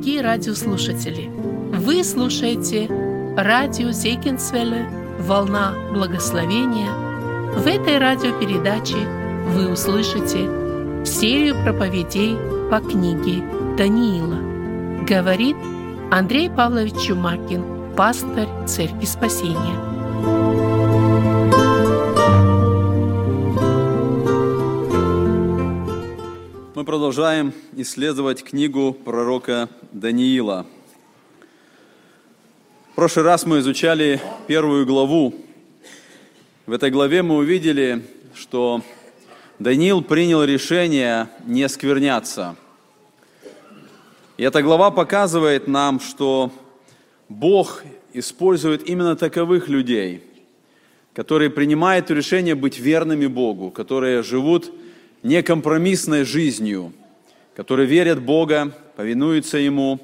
дорогие радиослушатели! Вы слушаете радио Зейкинсвелле «Волна благословения». В этой радиопередаче вы услышите серию проповедей по книге Даниила. Говорит Андрей Павлович Чумакин, пастор Церкви Спасения. Мы продолжаем исследовать книгу пророка Даниила. В прошлый раз мы изучали первую главу. В этой главе мы увидели, что Даниил принял решение не скверняться. И эта глава показывает нам, что Бог использует именно таковых людей, которые принимают решение быть верными Богу, которые живут некомпромиссной жизнью, которые верят Бога, повинуются Ему.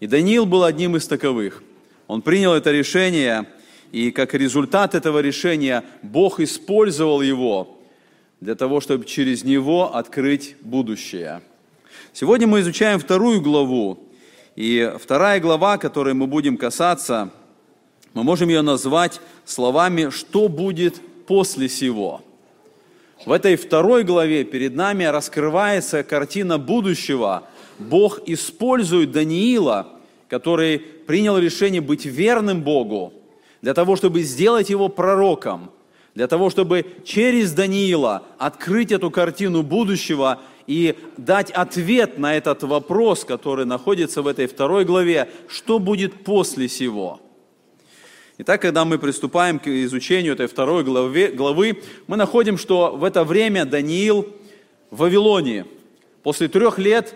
И Даниил был одним из таковых. Он принял это решение, и как результат этого решения Бог использовал его для того, чтобы через него открыть будущее. Сегодня мы изучаем вторую главу, и вторая глава, которой мы будем касаться, мы можем ее назвать словами «Что будет после сего?». В этой второй главе перед нами раскрывается картина будущего. Бог использует Даниила, который принял решение быть верным Богу, для того, чтобы сделать его пророком, для того, чтобы через Даниила открыть эту картину будущего и дать ответ на этот вопрос, который находится в этой второй главе, что будет после сего – Итак, когда мы приступаем к изучению этой второй главы, главы, мы находим, что в это время Даниил в Вавилоне, после трех лет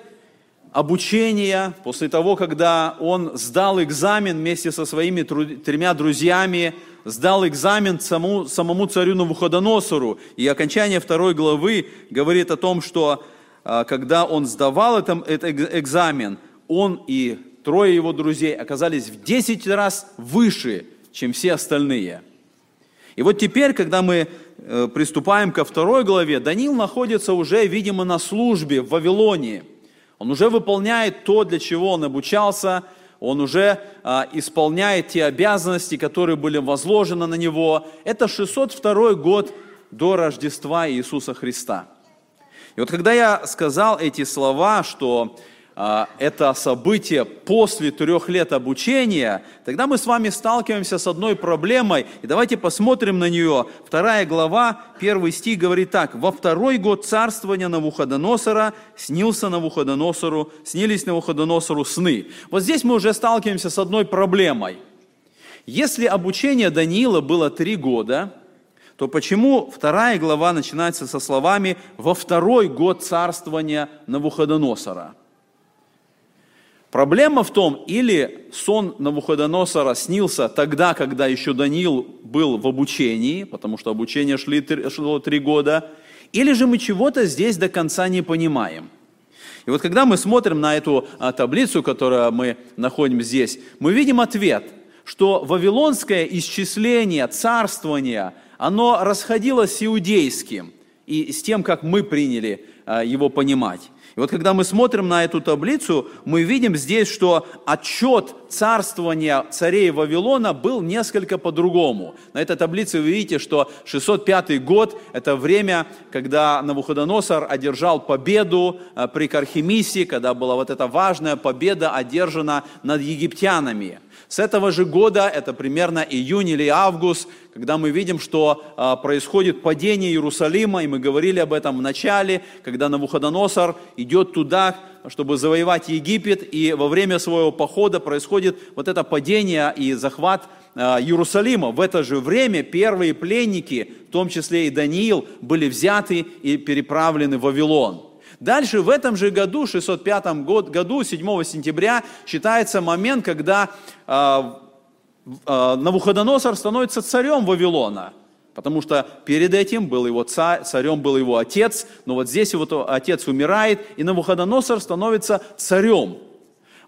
обучения, после того, когда он сдал экзамен вместе со своими тремя друзьями, сдал экзамен самому, самому царю Навуходоносору, и окончание второй главы говорит о том, что а, когда он сдавал этот, этот экзамен, он и трое его друзей оказались в 10 раз выше чем все остальные. И вот теперь, когда мы э, приступаем ко второй главе, Даниил находится уже, видимо, на службе в Вавилоне. Он уже выполняет то, для чего он обучался, он уже а, исполняет те обязанности, которые были возложены на него. Это 602 год до Рождества Иисуса Христа. И вот когда я сказал эти слова, что это событие после трех лет обучения, тогда мы с вами сталкиваемся с одной проблемой. И давайте посмотрим на нее. Вторая глава, первый стих говорит так. «Во второй год царствования Навуходоносора снился Навуходоносору, снились Навуходоносору сны». Вот здесь мы уже сталкиваемся с одной проблемой. Если обучение Даниила было три года, то почему вторая глава начинается со словами «во второй год царствования Навуходоносора»? Проблема в том, или сон Навуходоносора снился тогда, когда еще Даниил был в обучении, потому что обучение шли, шло три года, или же мы чего-то здесь до конца не понимаем. И вот когда мы смотрим на эту а, таблицу, которую мы находим здесь, мы видим ответ, что вавилонское исчисление царствования, оно расходилось с иудейским и с тем, как мы приняли а, его понимать. И вот когда мы смотрим на эту таблицу, мы видим здесь, что отчет царствования царей Вавилона был несколько по-другому. На этой таблице вы видите, что 605 год – это время, когда Навуходоносор одержал победу э, при Кархимисе, когда была вот эта важная победа одержана над египтянами. С этого же года, это примерно июнь или август, когда мы видим, что а, происходит падение Иерусалима, и мы говорили об этом в начале, когда Навуходоносор идет туда, чтобы завоевать Египет, и во время своего похода происходит вот это падение и захват а, Иерусалима. В это же время первые пленники, в том числе и Даниил, были взяты и переправлены в Вавилон. Дальше в этом же году, 605 году, 7 сентября, считается момент, когда а, а, Навуходоносор становится царем Вавилона. Потому что перед этим был его царь, царем был его отец, но вот здесь его отец умирает, и Навуходоносор становится царем.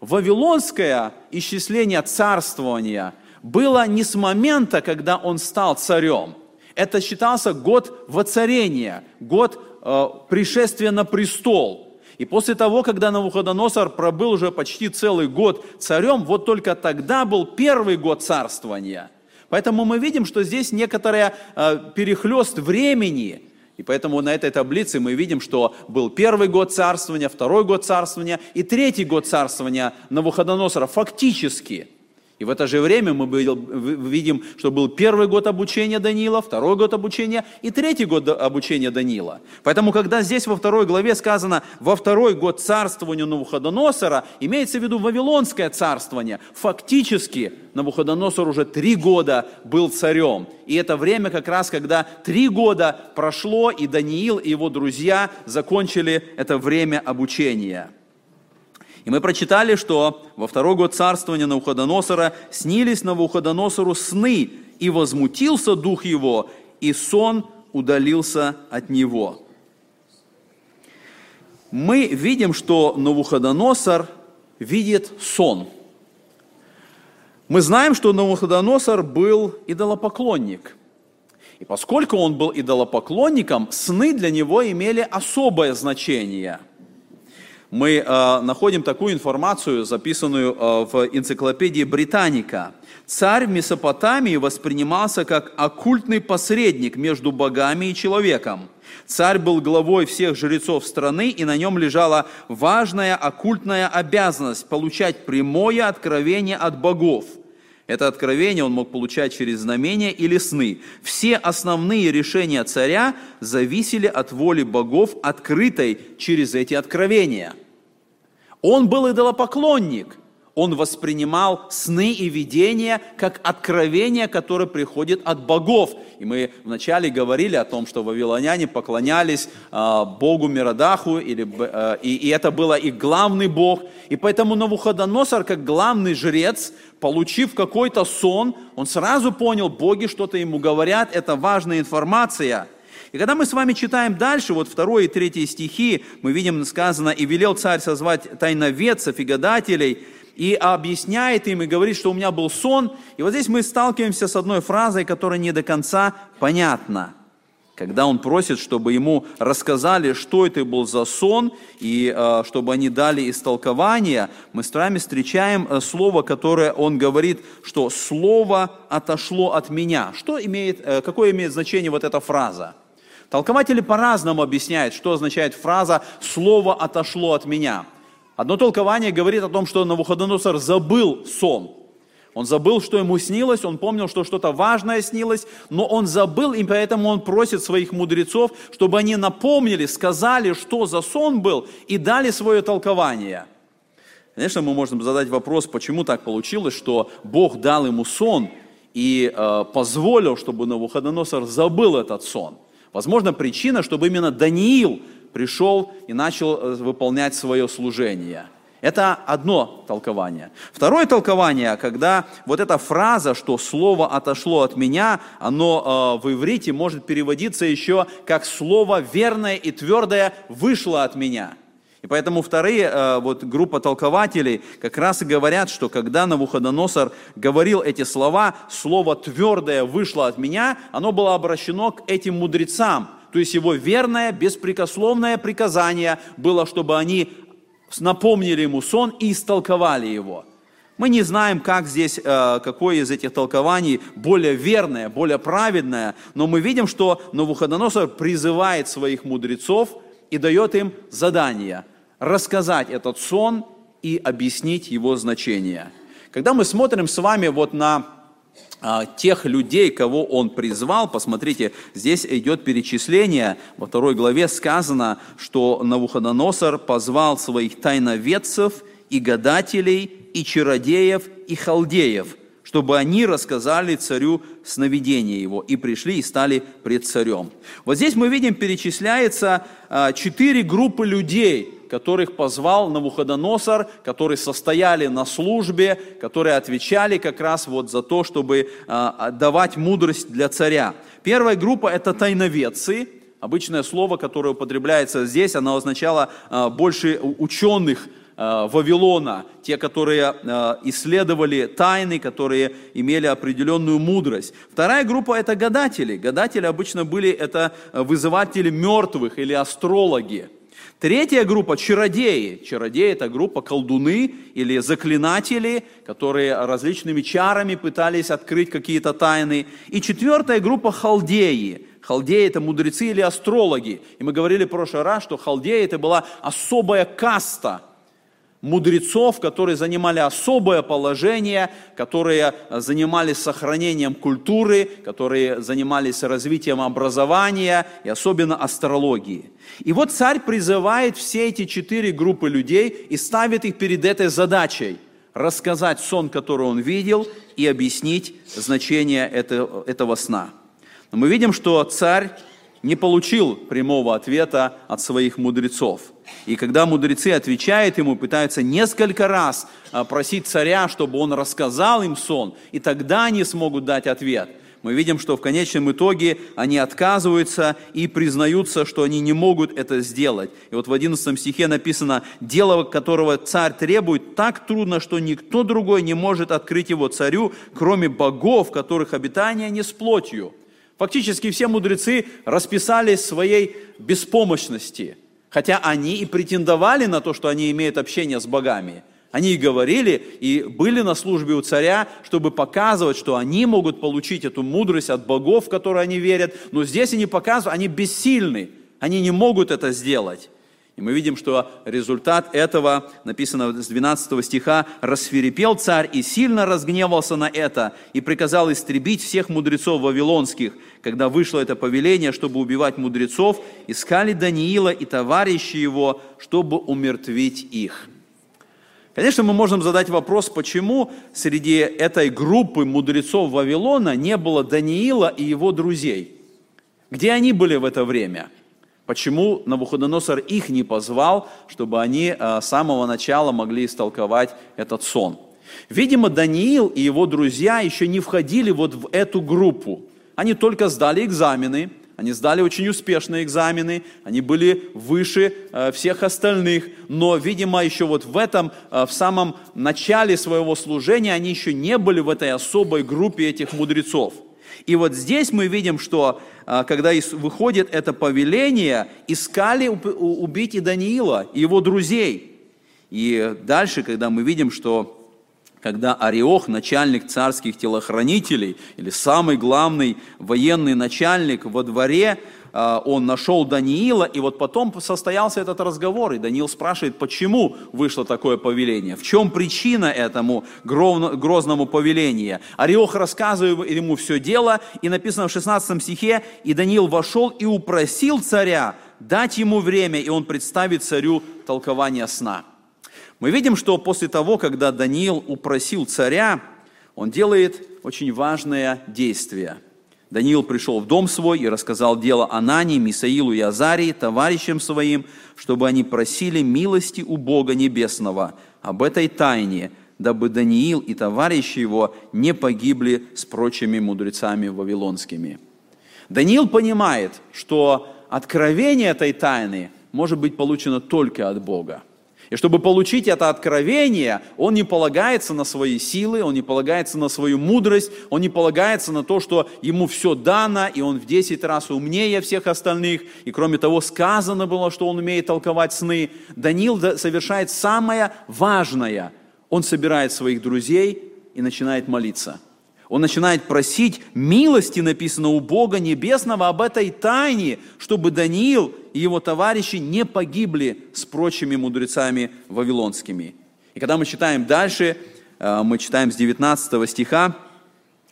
Вавилонское исчисление царствования было не с момента, когда он стал царем. Это считался год воцарения, год э, пришествия на престол. И после того, когда Навуходоносор пробыл уже почти целый год царем, вот только тогда был первый год царствования. Поэтому мы видим, что здесь некоторая э, перехлест времени. И поэтому на этой таблице мы видим, что был первый год царствования, второй год царствования и третий год царствования Навуходоносора фактически – и в это же время мы видим, что был первый год обучения Даниила, второй год обучения и третий год обучения Даниила. Поэтому, когда здесь во второй главе сказано «во второй год царствования Навуходоносора», имеется в виду Вавилонское царствование. Фактически Навуходоносор уже три года был царем. И это время как раз, когда три года прошло, и Даниил и его друзья закончили это время обучения. И мы прочитали, что во второй год царствования Навуходоносора снились Навуходоносору сны, и возмутился дух его, и сон удалился от него. Мы видим, что Навуходоносор видит сон. Мы знаем, что Навуходоносор был идолопоклонник. И поскольку он был идолопоклонником, сны для него имели особое значение – мы э, находим такую информацию, записанную э, в энциклопедии Британика. Царь в Месопотамии воспринимался как оккультный посредник между богами и человеком. Царь был главой всех жрецов страны, и на нем лежала важная оккультная обязанность получать прямое откровение от богов. Это откровение он мог получать через знамения или сны. Все основные решения царя зависели от воли богов, открытой через эти откровения – он был идолопоклонник. Он воспринимал сны и видения как откровение, которое приходит от богов. И мы вначале говорили о том, что вавилоняне поклонялись э, богу Миродаху, или, э, и, и это было их главный бог. И поэтому Навуходоносор, как главный жрец, получив какой-то сон, он сразу понял, боги что-то ему говорят, это важная информация – и когда мы с вами читаем дальше, вот второй и третий стихи, мы видим сказано, «И велел царь созвать тайноведцев и гадателей, и объясняет им и говорит, что у меня был сон. И вот здесь мы сталкиваемся с одной фразой, которая не до конца понятна. Когда он просит, чтобы ему рассказали, что это был за сон, и э, чтобы они дали истолкование, мы с вами встречаем э, слово, которое он говорит, что слово отошло от меня. Что имеет, э, какое имеет значение вот эта фраза? Толкователи по-разному объясняют, что означает фраза «слово отошло от меня». Одно толкование говорит о том, что Навуходоносор забыл сон. Он забыл, что ему снилось, он помнил, что что-то важное снилось, но он забыл, и поэтому он просит своих мудрецов, чтобы они напомнили, сказали, что за сон был, и дали свое толкование. Конечно, мы можем задать вопрос, почему так получилось, что Бог дал ему сон и э, позволил, чтобы Навуходоносор забыл этот сон – Возможно, причина, чтобы именно Даниил пришел и начал э, выполнять свое служение. Это одно толкование. Второе толкование, когда вот эта фраза, что слово отошло от меня, оно э, в иврите может переводиться еще как слово верное и твердое вышло от меня – и поэтому вторые, э, вот группа толкователей как раз и говорят, что когда Навуходоносор говорил эти слова, слово твердое вышло от меня, оно было обращено к этим мудрецам. То есть его верное, беспрекословное приказание было, чтобы они напомнили ему сон и истолковали его. Мы не знаем, как здесь, э, какое из этих толкований более верное, более праведное, но мы видим, что Навуходоносор призывает своих мудрецов и дает им задание – рассказать этот сон и объяснить его значение. Когда мы смотрим с вами вот на а, тех людей, кого он призвал, посмотрите, здесь идет перечисление, во второй главе сказано, что Навуходоносор позвал своих тайноведцев и гадателей, и чародеев, и халдеев, чтобы они рассказали царю сновидение его, и пришли и стали пред царем. Вот здесь мы видим, перечисляется а, четыре группы людей, которых позвал Навуходоносор, которые состояли на службе, которые отвечали как раз вот за то, чтобы а, давать мудрость для царя. Первая группа – это тайноведцы, Обычное слово, которое употребляется здесь, оно означало а, больше ученых а, Вавилона, те, которые исследовали тайны, которые имели определенную мудрость. Вторая группа – это гадатели. Гадатели обычно были это вызыватели мертвых или астрологи. Третья группа – чародеи. Чародеи – это группа колдуны или заклинатели, которые различными чарами пытались открыть какие-то тайны. И четвертая группа – халдеи. Халдеи – это мудрецы или астрологи. И мы говорили в прошлый раз, что халдеи – это была особая каста – мудрецов, которые занимали особое положение, которые занимались сохранением культуры, которые занимались развитием образования и особенно астрологии. И вот царь призывает все эти четыре группы людей и ставит их перед этой задачей – рассказать сон, который он видел, и объяснить значение этого, этого сна. Но мы видим, что царь не получил прямого ответа от своих мудрецов – и когда мудрецы отвечают ему, пытаются несколько раз а, просить царя, чтобы он рассказал им сон, и тогда они смогут дать ответ. Мы видим, что в конечном итоге они отказываются и признаются, что они не могут это сделать. И вот в 11 стихе написано, «Дело, которого царь требует, так трудно, что никто другой не может открыть его царю, кроме богов, которых обитание не с плотью». Фактически все мудрецы расписались своей беспомощности – Хотя они и претендовали на то, что они имеют общение с богами. Они и говорили, и были на службе у царя, чтобы показывать, что они могут получить эту мудрость от богов, в которые они верят. Но здесь они показывают, они бессильны, они не могут это сделать. И мы видим, что результат этого, написано с 12 стиха, «Расферепел царь и сильно разгневался на это, и приказал истребить всех мудрецов вавилонских. Когда вышло это повеление, чтобы убивать мудрецов, искали Даниила и товарищи его, чтобы умертвить их». Конечно, мы можем задать вопрос, почему среди этой группы мудрецов Вавилона не было Даниила и его друзей. Где они были в это время? – Почему Навуходоносор их не позвал, чтобы они э, с самого начала могли истолковать этот сон? Видимо, Даниил и его друзья еще не входили вот в эту группу. Они только сдали экзамены, они сдали очень успешные экзамены, они были выше э, всех остальных, но, видимо, еще вот в этом, э, в самом начале своего служения они еще не были в этой особой группе этих мудрецов. И вот здесь мы видим, что а, когда выходит это повеление, искали убить и Даниила, и его друзей. И дальше, когда мы видим, что когда Ариох, начальник царских телохранителей, или самый главный военный начальник во дворе, он нашел Даниила, и вот потом состоялся этот разговор, и Даниил спрашивает, почему вышло такое повеление, в чем причина этому грозному повелению. Ариох рассказывает ему все дело, и написано в 16 стихе, и Даниил вошел и упросил царя дать ему время, и он представит царю толкование сна. Мы видим, что после того, когда Даниил упросил царя, он делает очень важное действие – Даниил пришел в дом свой и рассказал дело Анании, Мисаилу и Азарии, товарищам своим, чтобы они просили милости у Бога Небесного об этой тайне, дабы Даниил и товарищи его не погибли с прочими мудрецами вавилонскими. Даниил понимает, что откровение этой тайны может быть получено только от Бога. И чтобы получить это откровение, он не полагается на свои силы, он не полагается на свою мудрость, он не полагается на то, что ему все дано, и он в 10 раз умнее всех остальных. И кроме того, сказано было, что он умеет толковать сны. Даниил совершает самое важное. Он собирает своих друзей и начинает молиться – он начинает просить милости, написано у Бога Небесного, об этой тайне, чтобы Даниил и его товарищи не погибли с прочими мудрецами вавилонскими. И когда мы читаем дальше, э, мы читаем с 19 стиха,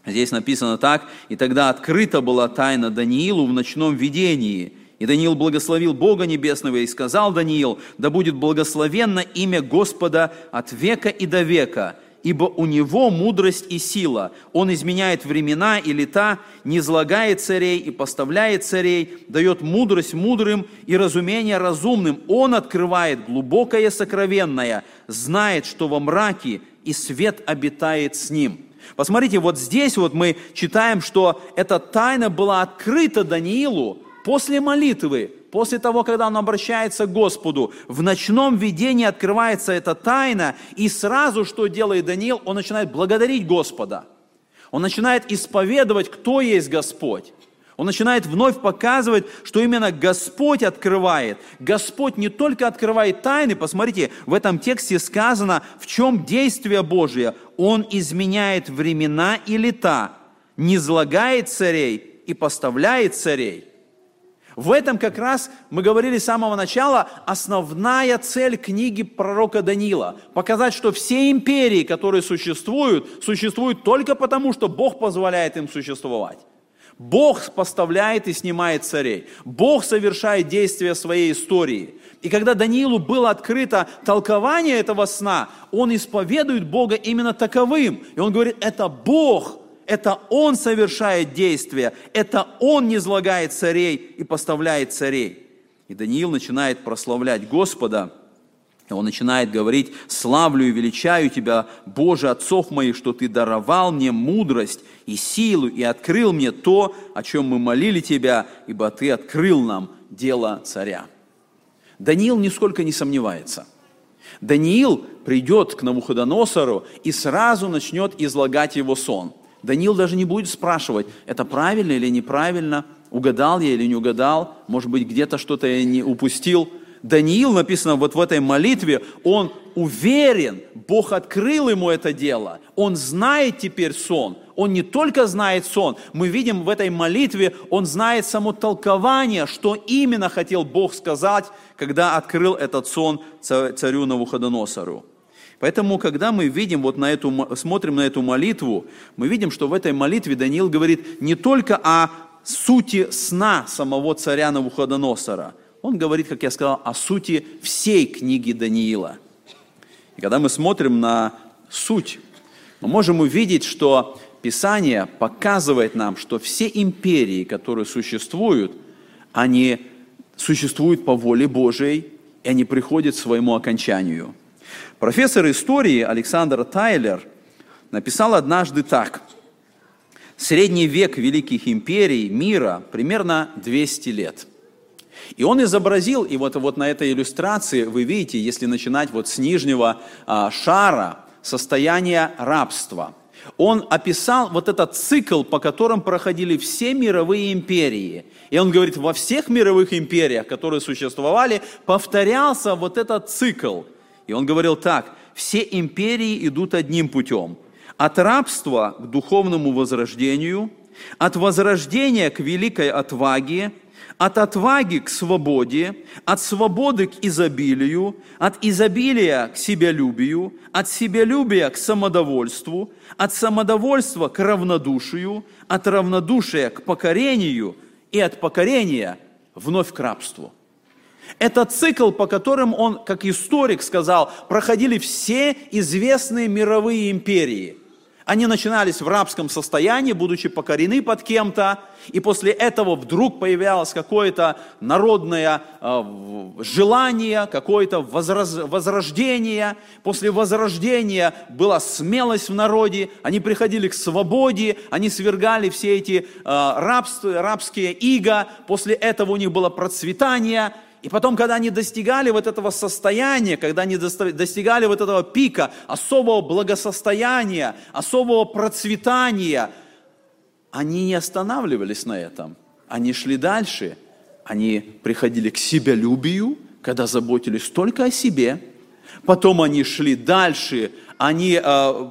здесь написано так, «И тогда открыта была тайна Даниилу в ночном видении, и Даниил благословил Бога Небесного и сказал Даниил, да будет благословенно имя Господа от века и до века, ибо у него мудрость и сила. Он изменяет времена и лета, не излагает царей и поставляет царей, дает мудрость мудрым и разумение разумным. Он открывает глубокое сокровенное, знает, что во мраке и свет обитает с ним. Посмотрите, вот здесь вот мы читаем, что эта тайна была открыта Даниилу после молитвы, После того, когда он обращается к Господу, в ночном видении открывается эта тайна, и сразу что делает Даниил? Он начинает благодарить Господа. Он начинает исповедовать, кто есть Господь. Он начинает вновь показывать, что именно Господь открывает. Господь не только открывает тайны, посмотрите, в этом тексте сказано, в чем действие Божие. Он изменяет времена и лета, не злагает царей и поставляет царей. В этом как раз мы говорили с самого начала, основная цель книги пророка Даниила. Показать, что все империи, которые существуют, существуют только потому, что Бог позволяет им существовать. Бог поставляет и снимает царей. Бог совершает действия своей истории. И когда Даниилу было открыто толкование этого сна, он исповедует Бога именно таковым. И он говорит, это Бог – это Он совершает действия, это Он не царей и поставляет царей. И Даниил начинает прославлять Господа, он начинает говорить, «Славлю и величаю Тебя, Боже, отцов моих, что Ты даровал мне мудрость и силу, и открыл мне то, о чем мы молили Тебя, ибо Ты открыл нам дело царя». Даниил нисколько не сомневается. Даниил придет к Навуходоносору и сразу начнет излагать его сон – Даниил даже не будет спрашивать, это правильно или неправильно, угадал я или не угадал, может быть, где-то что-то я не упустил. Даниил, написано вот в этой молитве, он уверен, Бог открыл ему это дело, он знает теперь сон, он не только знает сон, мы видим в этой молитве, он знает само толкование, что именно хотел Бог сказать, когда открыл этот сон царю Навуходоносору. Поэтому, когда мы видим вот на эту, смотрим на эту молитву, мы видим, что в этой молитве Даниил говорит не только о сути сна самого царя Навуходоносора, он говорит, как я сказал, о сути всей книги Даниила. И когда мы смотрим на суть, мы можем увидеть, что Писание показывает нам, что все империи, которые существуют, они существуют по воле Божией, и они приходят к своему окончанию – Профессор истории Александр Тайлер написал однажды так. Средний век великих империй мира примерно 200 лет. И он изобразил, и вот, вот на этой иллюстрации вы видите, если начинать вот с нижнего а, шара, состояние рабства. Он описал вот этот цикл, по которым проходили все мировые империи. И он говорит, во всех мировых империях, которые существовали, повторялся вот этот цикл – и он говорил так, все империи идут одним путем. От рабства к духовному возрождению, от возрождения к великой отваге, от отваги к свободе, от свободы к изобилию, от изобилия к себялюбию, от себялюбия к самодовольству, от самодовольства к равнодушию, от равнодушия к покорению и от покорения вновь к рабству – это цикл, по которым он, как историк сказал, проходили все известные мировые империи. Они начинались в рабском состоянии, будучи покорены под кем-то, и после этого вдруг появлялось какое-то народное э, желание, какое-то возрождение. После возрождения была смелость в народе, они приходили к свободе, они свергали все эти э, рабства, рабские иго, после этого у них было процветание, и потом, когда они достигали вот этого состояния, когда они достигали вот этого пика, особого благосостояния, особого процветания, они не останавливались на этом. Они шли дальше. Они приходили к себялюбию, когда заботились только о себе. Потом они шли дальше, они э,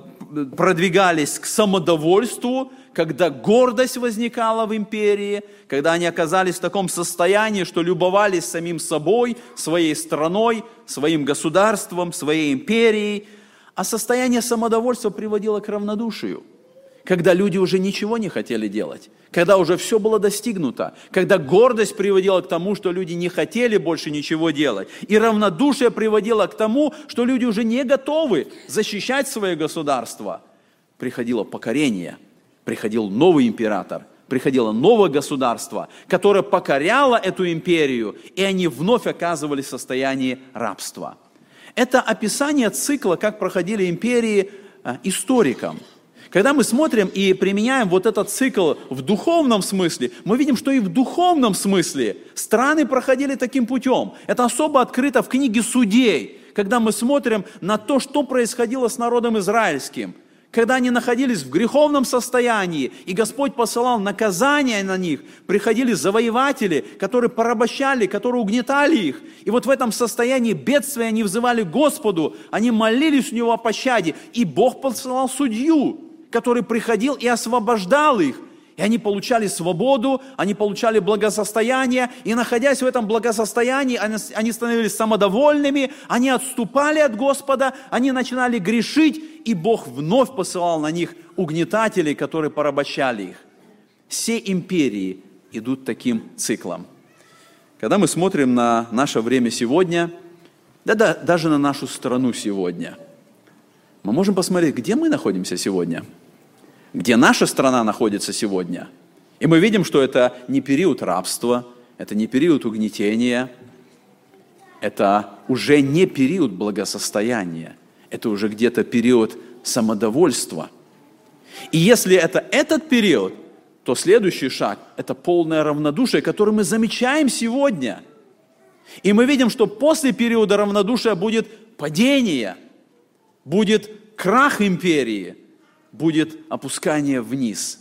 продвигались к самодовольству, когда гордость возникала в империи, когда они оказались в таком состоянии, что любовались самим собой, своей страной, своим государством, своей империей, а состояние самодовольства приводило к равнодушию, когда люди уже ничего не хотели делать, когда уже все было достигнуто, когда гордость приводила к тому, что люди не хотели больше ничего делать, и равнодушие приводило к тому, что люди уже не готовы защищать свое государство, приходило покорение – приходил новый император, приходило новое государство, которое покоряло эту империю, и они вновь оказывались в состоянии рабства. Это описание цикла, как проходили империи э, историкам. Когда мы смотрим и применяем вот этот цикл в духовном смысле, мы видим, что и в духовном смысле страны проходили таким путем. Это особо открыто в книге Судей, когда мы смотрим на то, что происходило с народом израильским – когда они находились в греховном состоянии, и Господь посылал наказание на них, приходили завоеватели, которые порабощали, которые угнетали их. И вот в этом состоянии бедствия они взывали Господу, они молились у Него о пощаде, и Бог посылал судью, который приходил и освобождал их – и они получали свободу, они получали благосостояние, и находясь в этом благосостоянии, они, становились самодовольными, они отступали от Господа, они начинали грешить, и Бог вновь посылал на них угнетателей, которые порабощали их. Все империи идут таким циклом. Когда мы смотрим на наше время сегодня, да, да даже на нашу страну сегодня, мы можем посмотреть, где мы находимся сегодня – где наша страна находится сегодня. И мы видим, что это не период рабства, это не период угнетения, это уже не период благосостояния, это уже где-то период самодовольства. И если это этот период, то следующий шаг – это полное равнодушие, которое мы замечаем сегодня. И мы видим, что после периода равнодушия будет падение, будет крах империи – будет опускание вниз.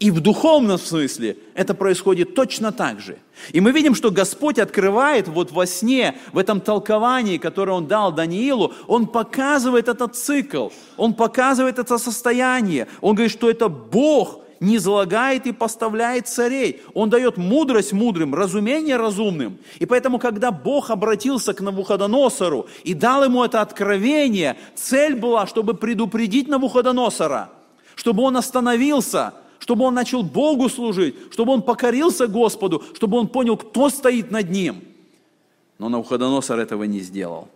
И в духовном смысле это происходит точно так же. И мы видим, что Господь открывает вот во сне, в этом толковании, которое Он дал Даниилу, Он показывает этот цикл, Он показывает это состояние. Он говорит, что это Бог не залагает и поставляет царей. Он дает мудрость мудрым, разумение разумным. И поэтому, когда Бог обратился к Навуходоносору и дал ему это откровение, цель была, чтобы предупредить Навуходоносора, чтобы он остановился, чтобы он начал Богу служить, чтобы он покорился Господу, чтобы он понял, кто стоит над ним. Но Навуходоносор этого не сделал.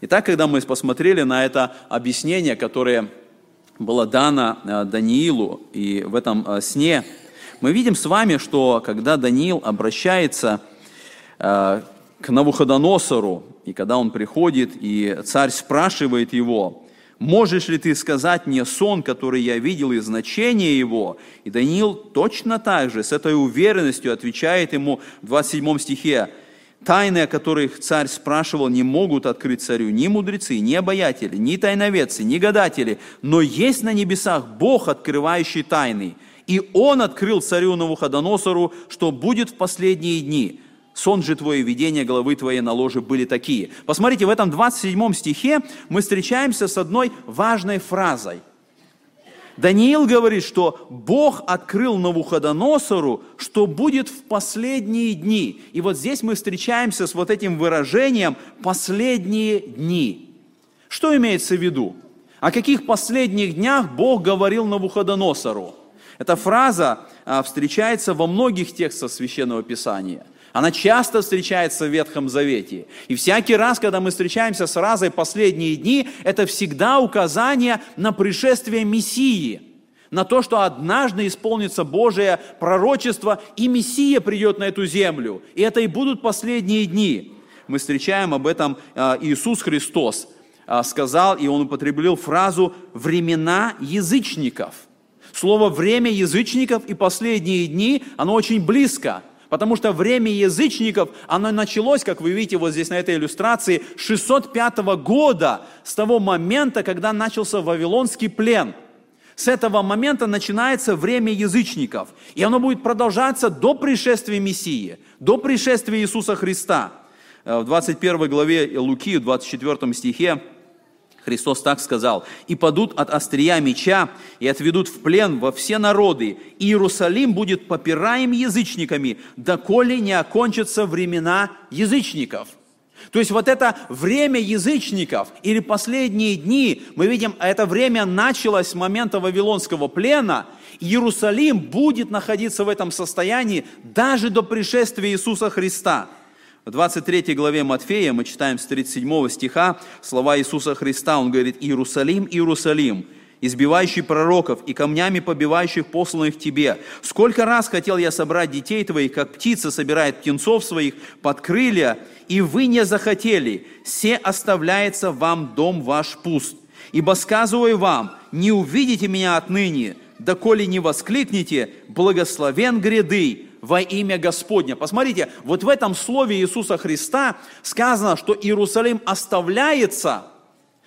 Итак, когда мы посмотрели на это объяснение, которое было дано э, Даниилу, и в этом э, сне мы видим с вами, что когда Даниил обращается э, к Навуходоносору, и когда он приходит, и царь спрашивает его, «Можешь ли ты сказать мне сон, который я видел, и значение его?» И Даниил точно так же, с этой уверенностью отвечает ему в 27 стихе, Тайны, о которых царь спрашивал, не могут открыть царю ни мудрецы, ни обаятели, ни тайноведцы, ни гадатели, но есть на небесах Бог, открывающий тайны. И Он открыл царю Навуходоносору, что будет в последние дни. Сон же твой и видение головы твоей на ложе были такие. Посмотрите, в этом 27 стихе мы встречаемся с одной важной фразой – Даниил говорит, что Бог открыл Навуходоносору, что будет в последние дни. И вот здесь мы встречаемся с вот этим выражением «последние дни». Что имеется в виду? О каких последних днях Бог говорил Навуходоносору? Эта фраза а, встречается во многих текстах Священного Писания. Она часто встречается в Ветхом Завете. И всякий раз, когда мы встречаемся с разой последние дни, это всегда указание на пришествие Мессии, на то, что однажды исполнится Божие пророчество, и Мессия придет на эту землю. И это и будут последние дни. Мы встречаем об этом а, Иисус Христос а, сказал, и он употребил фразу «времена язычников». Слово «время язычников» и «последние дни», оно очень близко – Потому что время язычников, оно началось, как вы видите вот здесь на этой иллюстрации, 605 года, с того момента, когда начался Вавилонский плен. С этого момента начинается время язычников. И оно будет продолжаться до пришествия Мессии, до пришествия Иисуса Христа. Э, в 21 главе Луки, в 24 стихе, Христос так сказал, «И падут от острия меча, и отведут в плен во все народы, и Иерусалим будет попираем язычниками, доколе не окончатся времена язычников». То есть вот это время язычников или последние дни, мы видим, это время началось с момента Вавилонского плена, Иерусалим будет находиться в этом состоянии даже до пришествия Иисуса Христа – в 23 главе Матфея мы читаем с 37 стиха слова Иисуса Христа. Он говорит, «Иерусалим, Иерусалим, избивающий пророков и камнями побивающих посланных тебе. Сколько раз хотел я собрать детей твоих, как птица собирает птенцов своих под крылья, и вы не захотели, все оставляется вам дом ваш пуст. Ибо сказываю вам, не увидите меня отныне, доколе не воскликнете, благословен гряды, во имя Господня. Посмотрите, вот в этом слове Иисуса Христа сказано, что Иерусалим оставляется,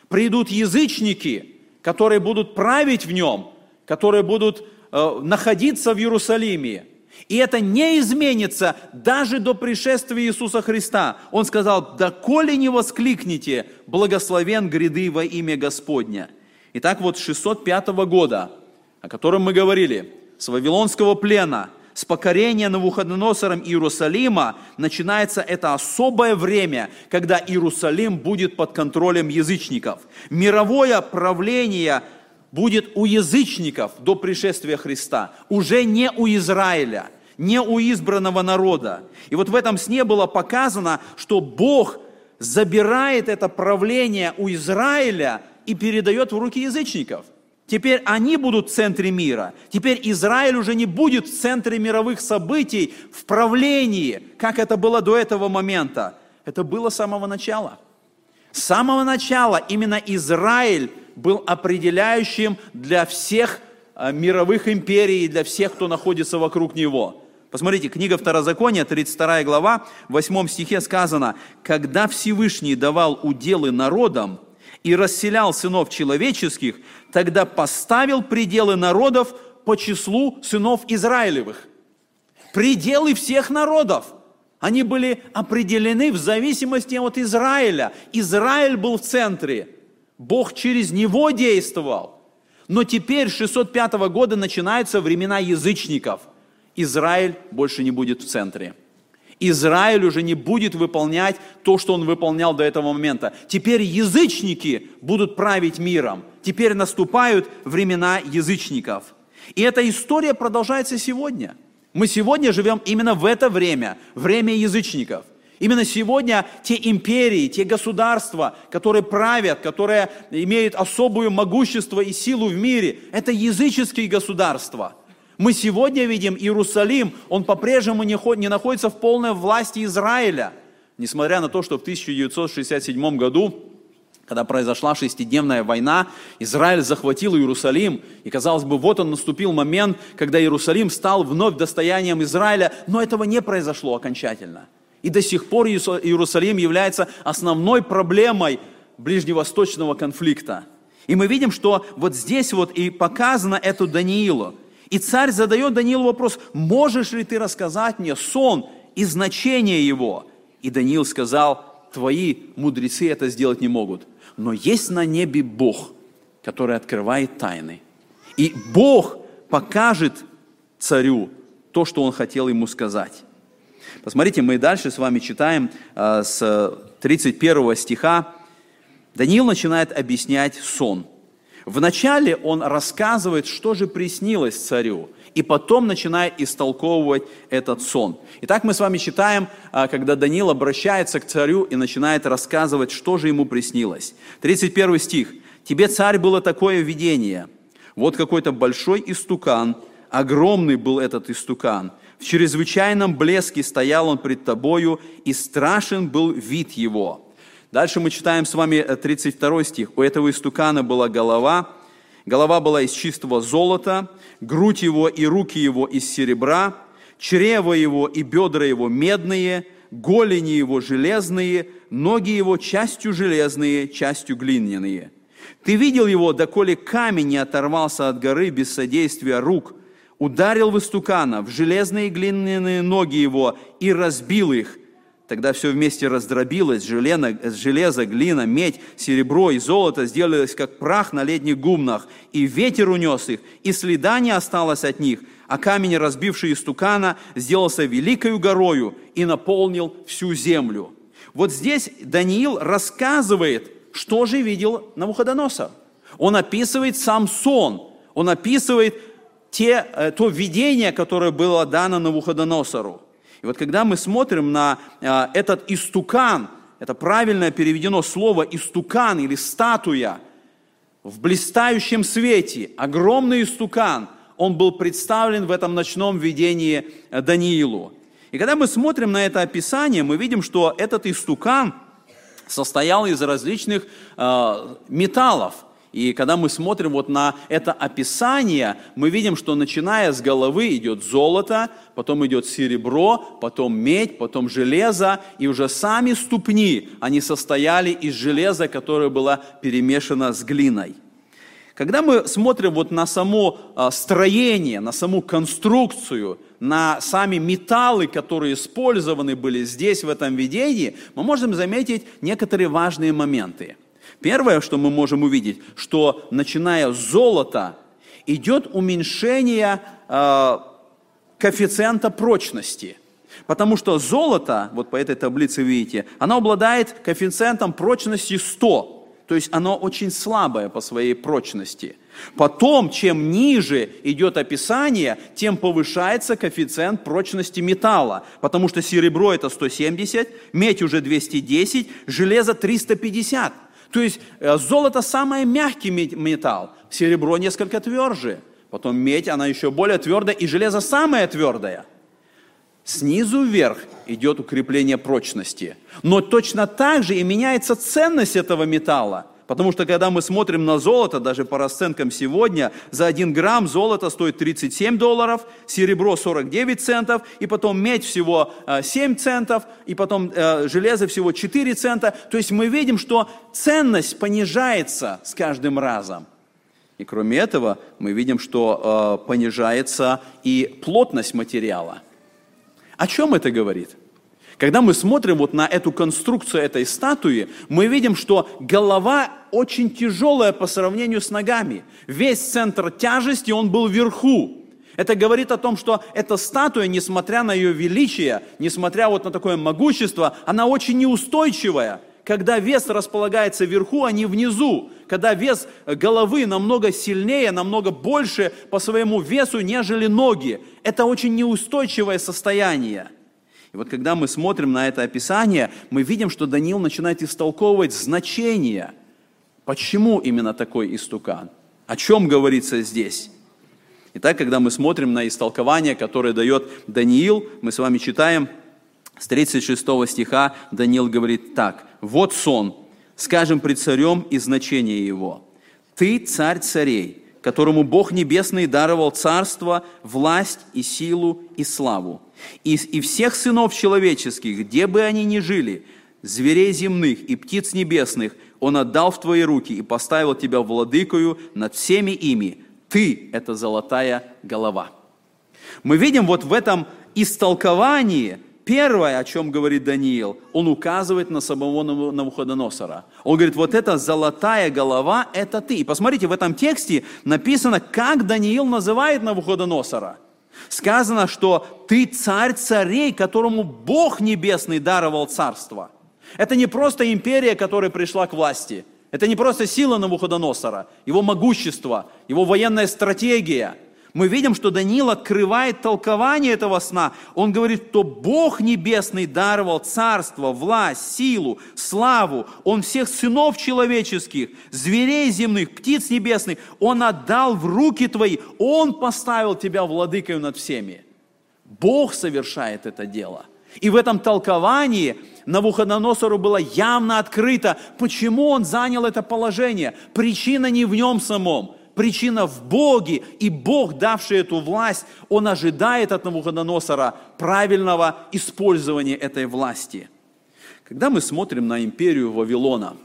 придут язычники, которые будут править в нем, которые будут э, находиться в Иерусалиме. И это не изменится даже до пришествия Иисуса Христа. Он сказал, «Доколе не воскликните, благословен гряды во имя Господня». Итак, вот 605 года, о котором мы говорили, с Вавилонского плена, с покорения Навуходоносором Иерусалима, начинается это особое время, когда Иерусалим будет под контролем язычников. Мировое правление будет у язычников до пришествия Христа, уже не у Израиля, не у избранного народа. И вот в этом сне было показано, что Бог забирает это правление у Израиля и передает в руки язычников. Теперь они будут в центре мира. Теперь Израиль уже не будет в центре мировых событий, в правлении, как это было до этого момента. Это было с самого начала. С самого начала именно Израиль был определяющим для всех э, мировых империй, для всех, кто находится вокруг него. Посмотрите, книга Второзакония, 32 глава, в 8 стихе сказано, «Когда Всевышний давал уделы народам и расселял сынов человеческих, тогда поставил пределы народов по числу сынов Израилевых». Пределы всех народов. Они были определены в зависимости от Израиля. Израиль был в центре – Бог через него действовал. Но теперь, 605 года, начинаются времена язычников. Израиль больше не будет в центре. Израиль уже не будет выполнять то, что он выполнял до этого момента. Теперь язычники будут править миром. Теперь наступают времена язычников. И эта история продолжается сегодня. Мы сегодня живем именно в это время, время язычников. Именно сегодня те империи, те государства, которые правят, которые имеют особую могущество и силу в мире, это языческие государства. Мы сегодня видим Иерусалим, он по-прежнему не, не находится в полной власти Израиля. Несмотря на то, что в 1967 году, когда произошла шестидневная война, Израиль захватил Иерусалим, и казалось бы, вот он наступил момент, когда Иерусалим стал вновь достоянием Израиля, но этого не произошло окончательно. И до сих пор Иерусалим является основной проблемой ближневосточного конфликта. И мы видим, что вот здесь вот и показано это Даниилу. И царь задает Даниилу вопрос, можешь ли ты рассказать мне сон и значение его? И Даниил сказал, твои мудрецы это сделать не могут. Но есть на небе Бог, который открывает тайны. И Бог покажет царю то, что он хотел ему сказать. Посмотрите, мы дальше с вами читаем э, с 31 стиха. Даниил начинает объяснять сон. Вначале он рассказывает, что же приснилось царю, и потом начинает истолковывать этот сон. Итак, мы с вами читаем, э, когда Даниил обращается к царю и начинает рассказывать, что же ему приснилось. 31 стих. «Тебе, царь, было такое видение. Вот какой-то большой истукан, огромный был этот истукан, в чрезвычайном блеске стоял он пред тобою, и страшен был вид его. Дальше мы читаем с вами 32 э, стих. У этого истукана была голова, голова была из чистого золота, грудь его и руки его из серебра, чрево его и бедра его медные, голени его железные, ноги его частью железные, частью глиняные. Ты видел его, доколе камень не оторвался от горы без содействия рук – ударил в истукана, в железные глиняные ноги его и разбил их. Тогда все вместе раздробилось, железо, железо, глина, медь, серебро и золото сделалось, как прах на летних гумнах, и ветер унес их, и следа не осталось от них, а камень, разбивший истукана, сделался великою горою и наполнил всю землю. Вот здесь Даниил рассказывает, что же видел Навуходоносор. Он описывает сам сон, он описывает те, э, то видение, которое было дано Навуходоносору. И вот когда мы смотрим на э, этот истукан, это правильно переведено слово истукан или статуя, в блистающем свете, огромный истукан, он был представлен в этом ночном видении э, Даниилу. И когда мы смотрим на это описание, мы видим, что этот истукан состоял из различных э, металлов. И когда мы смотрим вот на это описание, мы видим, что начиная с головы идет золото, потом идет серебро, потом медь, потом железо, и уже сами ступни, они состояли из железа, которое было перемешано с глиной. Когда мы смотрим вот на само а, строение, на саму конструкцию, на сами металлы, которые использованы были здесь, в этом видении, мы можем заметить некоторые важные моменты. Первое, что мы можем увидеть, что начиная с золота идет уменьшение э, коэффициента прочности. Потому что золото, вот по этой таблице видите, оно обладает коэффициентом прочности 100. То есть оно очень слабое по своей прочности. Потом, чем ниже идет описание, тем повышается коэффициент прочности металла. Потому что серебро это 170, медь уже 210, железо 350. То есть э, золото самый мягкий металл, серебро несколько тверже. Потом медь, она еще более твердая, и железо самое твердое – Снизу вверх идет укрепление прочности. Но точно так же и меняется ценность этого металла. Потому что когда мы смотрим на золото, даже по расценкам сегодня, за 1 грамм золота стоит 37 долларов, серебро 49 центов, и потом медь всего 7 э, центов, и потом э, железо всего 4 цента. То есть мы видим, что ценность понижается с каждым разом. И кроме этого, мы видим, что э, понижается и плотность материала. О чем это говорит? Когда мы смотрим вот на эту конструкцию этой статуи, мы видим, что голова очень тяжелая по сравнению с ногами. Весь центр тяжести, он был вверху. Это говорит о том, что эта статуя, несмотря на ее величие, несмотря вот на такое могущество, она очень неустойчивая. Когда вес располагается вверху, а не внизу. Когда вес головы намного сильнее, намного больше по своему весу, нежели ноги. Это очень неустойчивое состояние. И вот когда мы смотрим на это описание, мы видим, что Даниил начинает истолковывать значение. Почему именно такой истукан? О чем говорится здесь? Итак, когда мы смотрим на истолкование, которое дает Даниил, мы с вами читаем с 36 стиха, Даниил говорит так. «Вот сон, скажем пред царем и значение его. Ты царь царей, которому Бог Небесный даровал царство, власть и силу и славу и, и всех сынов человеческих, где бы они ни жили, зверей земных и птиц небесных, Он отдал в твои руки и поставил тебя владыкою над всеми ими. Ты – это золотая голова. Мы видим вот в этом истолковании, первое, о чем говорит Даниил, он указывает на самого Навуходоносора. Он говорит, вот эта золотая голова – это ты. И посмотрите, в этом тексте написано, как Даниил называет Навуходоносора – Сказано, что ты царь царей, которому Бог Небесный даровал царство. Это не просто империя, которая пришла к власти. Это не просто сила Навуходоносора, его могущество, его военная стратегия – мы видим, что Даниил открывает толкование этого сна. Он говорит, что Бог Небесный даровал царство, власть, силу, славу. Он всех сынов человеческих, зверей земных, птиц небесных, Он отдал в руки твои. Он поставил тебя владыкой над всеми. Бог совершает это дело. И в этом толковании Навуходоносору было явно открыто, почему он занял это положение. Причина не в нем самом, причина в Боге, и Бог, давший эту власть, Он ожидает от Навуходоносора правильного использования этой власти. Когда мы смотрим на империю Вавилона,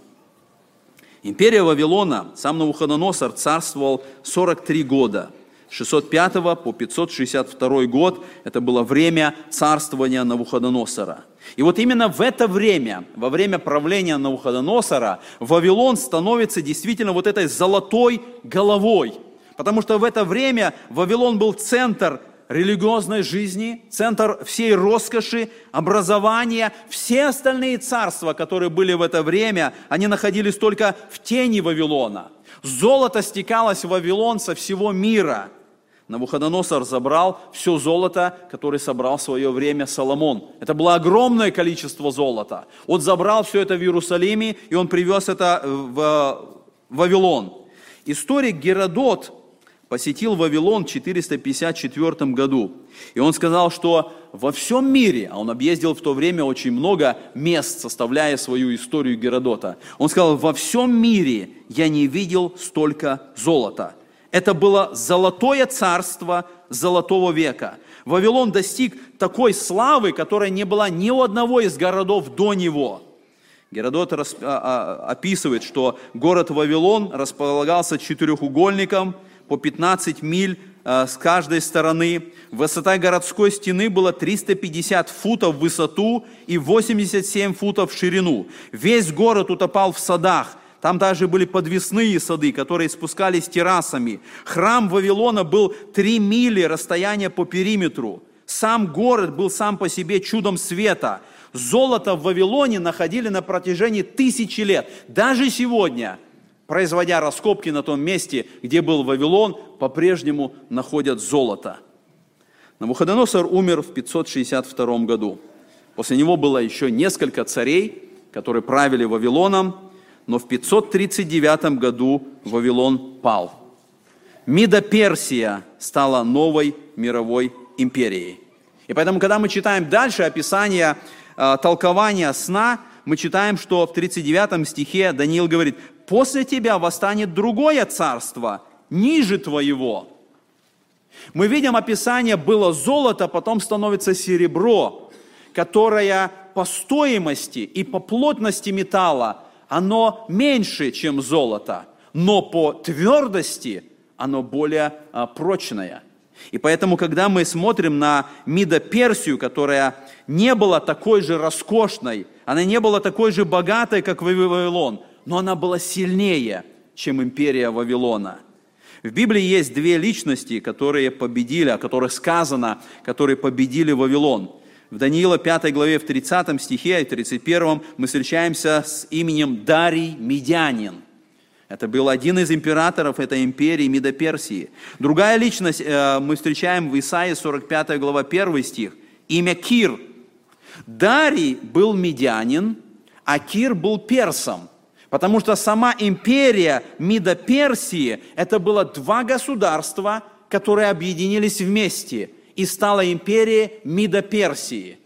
империя Вавилона, сам Навуходоносор царствовал 43 года – 605 по 562 год это было время царствования Навуходоносора. И вот именно в это время, во время правления Навуходоносора, Вавилон становится действительно вот этой золотой головой. Потому что в это время Вавилон был центр религиозной жизни, центр всей роскоши, образования. Все остальные царства, которые были в это время, они находились только в тени Вавилона. Золото стекалось в Вавилон со всего мира – Навуходоносор забрал все золото, которое собрал в свое время Соломон. Это было огромное количество золота. Он забрал все это в Иерусалиме, и он привез это в Вавилон. Историк Геродот посетил Вавилон в 454 году. И он сказал, что во всем мире, а он объездил в то время очень много мест, составляя свою историю Геродота, он сказал, во всем мире я не видел столько золота – это было золотое царство золотого века. Вавилон достиг такой славы, которая не была ни у одного из городов до него. Геродот а, а, описывает, что город Вавилон располагался четырехугольником по 15 миль а, с каждой стороны. Высота городской стены была 350 футов в высоту и 87 футов в ширину. Весь город утопал в садах. Там даже были подвесные сады, которые спускались террасами. Храм Вавилона был 3 мили расстояния по периметру. Сам город был сам по себе чудом света. Золото в Вавилоне находили на протяжении тысячи лет. Даже сегодня, производя раскопки на том месте, где был Вавилон, по-прежнему находят золото. Навуходоносор умер в 562 году. После него было еще несколько царей, которые правили Вавилоном, но в 539 году Вавилон пал. Мида Персия стала новой мировой империей. И поэтому, когда мы читаем дальше описание Э, толкования сна, мы читаем, что в 39 стихе Даниил говорит, «После тебя восстанет другое царство, ниже твоего». Мы видим описание, было золото, потом становится серебро, которое по стоимости и по плотности металла, оно меньше, чем золото, но по твердости оно более а, прочное – и поэтому, когда мы смотрим на Мида Персию, которая не была такой же роскошной, она не была такой же богатой, как Вавилон, но она была сильнее, чем империя Вавилона. В Библии есть две личности, которые победили, о которых сказано, которые победили Вавилон. В Даниила 5 главе, в 30 стихе и 31 мы встречаемся с именем Дарий Медянин – это был один из императоров этой империи Медоперсии. Другая личность э, мы встречаем в Исаии 45 глава 1 стих. Имя Кир. Дарий был медянин, а Кир был персом. Потому что сама империя Медоперсии – это было два государства, которые объединились вместе и стала империей Медоперсии.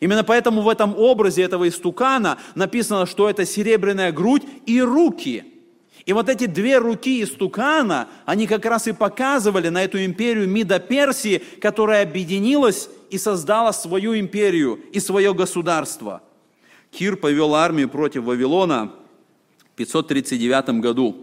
Именно поэтому в этом образе этого истукана написано, что это серебряная грудь и руки – и вот эти две руки истукана, они как раз и показывали на эту империю Мида Персии, которая объединилась и создала свою империю и свое государство. Кир повел армию против Вавилона в 539 году.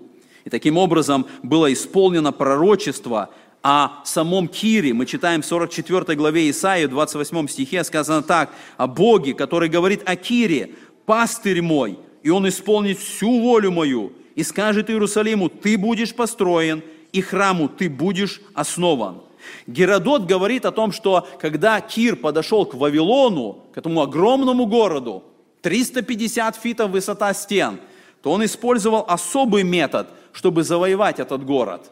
И таким образом было исполнено пророчество о самом Кире. Мы читаем в 44 главе Исаии, 28 стихе, сказано так, о Боге, который говорит о Кире, «Пастырь мой, и он исполнит всю волю мою, и скажет Иерусалиму, ты будешь построен, и храму ты будешь основан. Геродот говорит о том, что когда Кир подошел к Вавилону, к этому огромному городу, 350 фитов высота стен, то он использовал особый метод, чтобы завоевать этот город.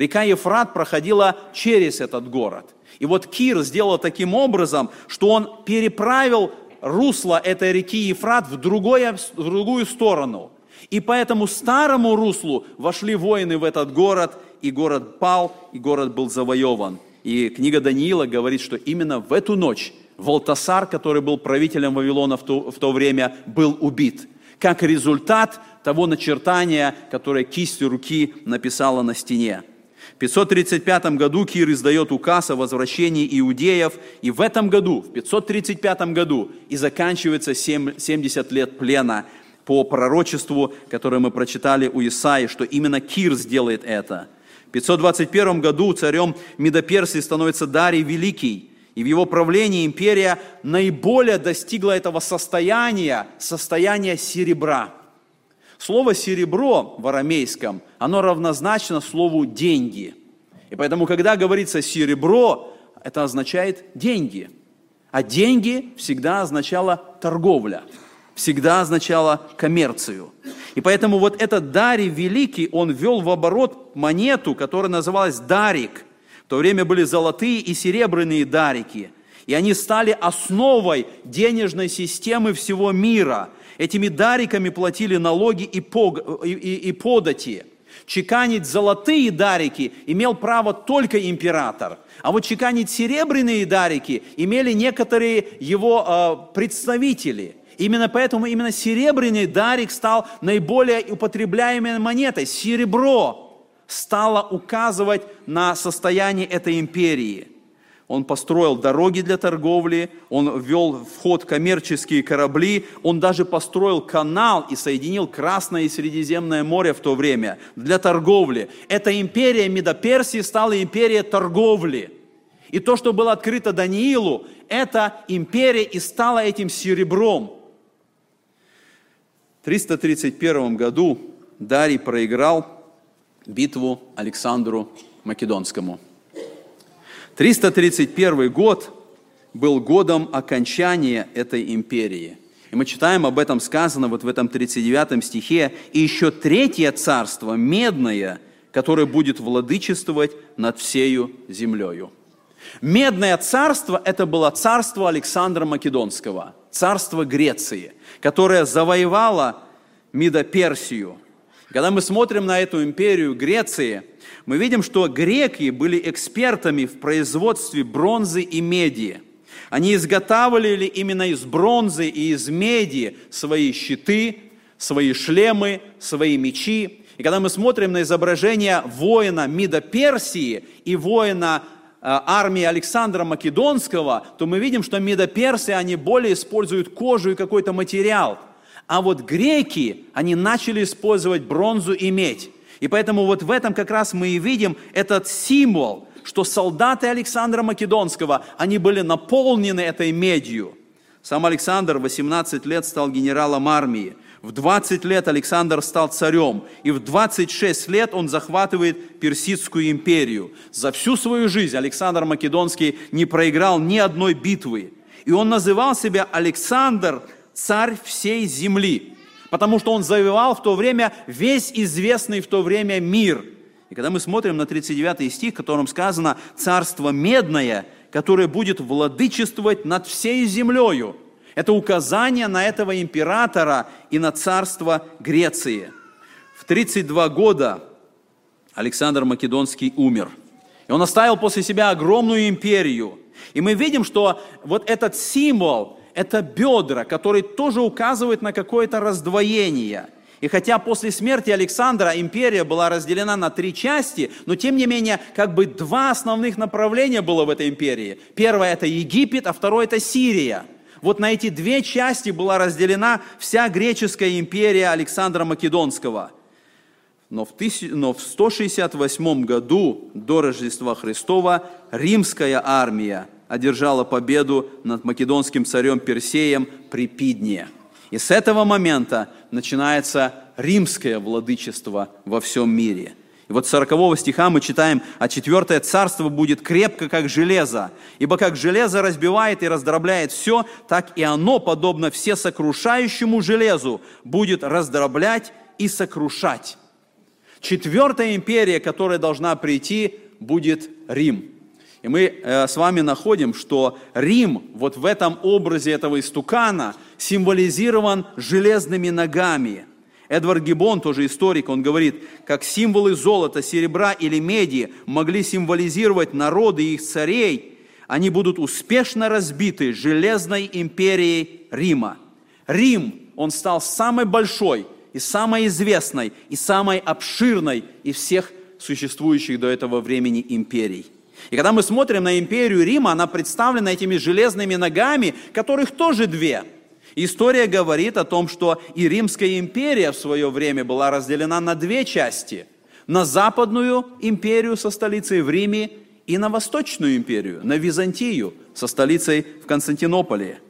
Река Ефрат проходила через этот город. И вот Кир сделал таким образом, что он переправил русло этой реки Ефрат в, другое, в другую сторону – и по этому старому руслу вошли воины в этот город, и город пал, и город был завоеван. И книга Даниила говорит, что именно в эту ночь Валтасар, который был правителем Вавилона в то, в то время, был убит. Как результат того начертания, которое кистью руки написала на стене. В 535 году Кир издает указ о возвращении иудеев, и в этом году, в 535 году, и заканчивается 70 лет плена по пророчеству, которое мы прочитали у Исаи, что именно Кир сделает это. В 521 году царем Медоперсии становится Дарий Великий, и в его правлении империя наиболее достигла этого состояния, состояния серебра. Слово «серебро» в арамейском, оно равнозначно слову «деньги». И поэтому, когда говорится «серебро», это означает «деньги». А деньги всегда означало торговля – всегда означало коммерцию. И поэтому вот этот Дарий Великий, он ввел в оборот монету, которая называлась Дарик. В то время были золотые и серебряные дарики. И они стали основой денежной системы всего мира. Этими дариками платили налоги и, пог... и, и, и подати. Чеканить золотые дарики имел право только император. А вот чеканить серебряные дарики имели некоторые его э, представители – Именно поэтому именно серебряный дарик стал наиболее употребляемой монетой. Серебро стало указывать на состояние этой империи. Он построил дороги для торговли, он ввел в ход коммерческие корабли, он даже построил канал и соединил Красное и Средиземное море в то время для торговли. Эта империя Медоперсии стала империей торговли. И то, что было открыто Даниилу, эта империя и стала этим серебром. В 331 году Дарий проиграл битву Александру Македонскому – 331 год был годом окончания этой империи. И мы читаем об этом сказано вот в этом 39 стихе. «И еще третье царство, медное, которое будет владычествовать над всею землею». Медное царство – это было царство Александра Македонского, царство Греции, которое завоевало Мидоперсию. Когда мы смотрим на эту империю Греции – мы видим, что греки были экспертами в производстве бронзы и меди. Они изготавливали именно из бронзы и из меди свои щиты, свои шлемы, свои мечи. И когда мы смотрим на изображение воина Мида Персии и воина э, армии Александра Македонского, то мы видим, что Медоперсы, они более используют кожу и какой-то материал. А вот греки, они начали использовать бронзу и медь. И поэтому вот в этом как раз мы и видим этот символ, что солдаты Александра Македонского, они были наполнены этой медью. Сам Александр в 18 лет стал генералом армии. В 20 лет Александр стал царем, и в 26 лет он захватывает Персидскую империю. За всю свою жизнь Александр Македонский не проиграл ни одной битвы. И он называл себя Александр, царь всей земли потому что он завоевал в то время весь известный в то время мир. И когда мы смотрим на 39 стих, в котором сказано «царство медное», которое будет владычествовать над всей землею, это указание на этого императора и на царство Греции. В 32 года Александр Македонский умер. И он оставил после себя огромную империю. И мы видим, что вот этот символ – это бедра, которые тоже указывают на какое-то раздвоение. И хотя после смерти Александра империя была разделена на три части, но тем не менее, как бы два основных направления было в этой империи. Первое – это Египет, а второе – это Сирия. Вот на эти две части была разделена вся греческая империя Александра Македонского. Но в 168 году до Рождества Христова римская армия одержала победу над македонским царем Персеем при Пидне. И с этого момента начинается римское владычество во всем мире. И вот 40 стиха мы читаем, «А четвертое царство будет крепко, как железо, ибо как железо разбивает и раздробляет все, так и оно, подобно всесокрушающему железу, будет раздроблять и сокрушать». Четвертая империя, которая должна прийти, будет Рим – и мы э, с вами находим, что Рим вот в этом образе этого истукана символизирован железными ногами. Эдвард Гиббон, тоже историк, он говорит, как символы золота, серебра или меди могли символизировать народы и их царей, они будут успешно разбиты железной империей Рима. Рим, он стал самой большой и самой известной и самой обширной из всех существующих до этого времени империй. И когда мы смотрим на империю Рима, она представлена этими железными ногами, которых тоже две. История говорит о том, что и Римская империя в свое время была разделена на две части. На Западную империю со столицей в Риме и на Восточную империю, на Византию со столицей в Константинополе.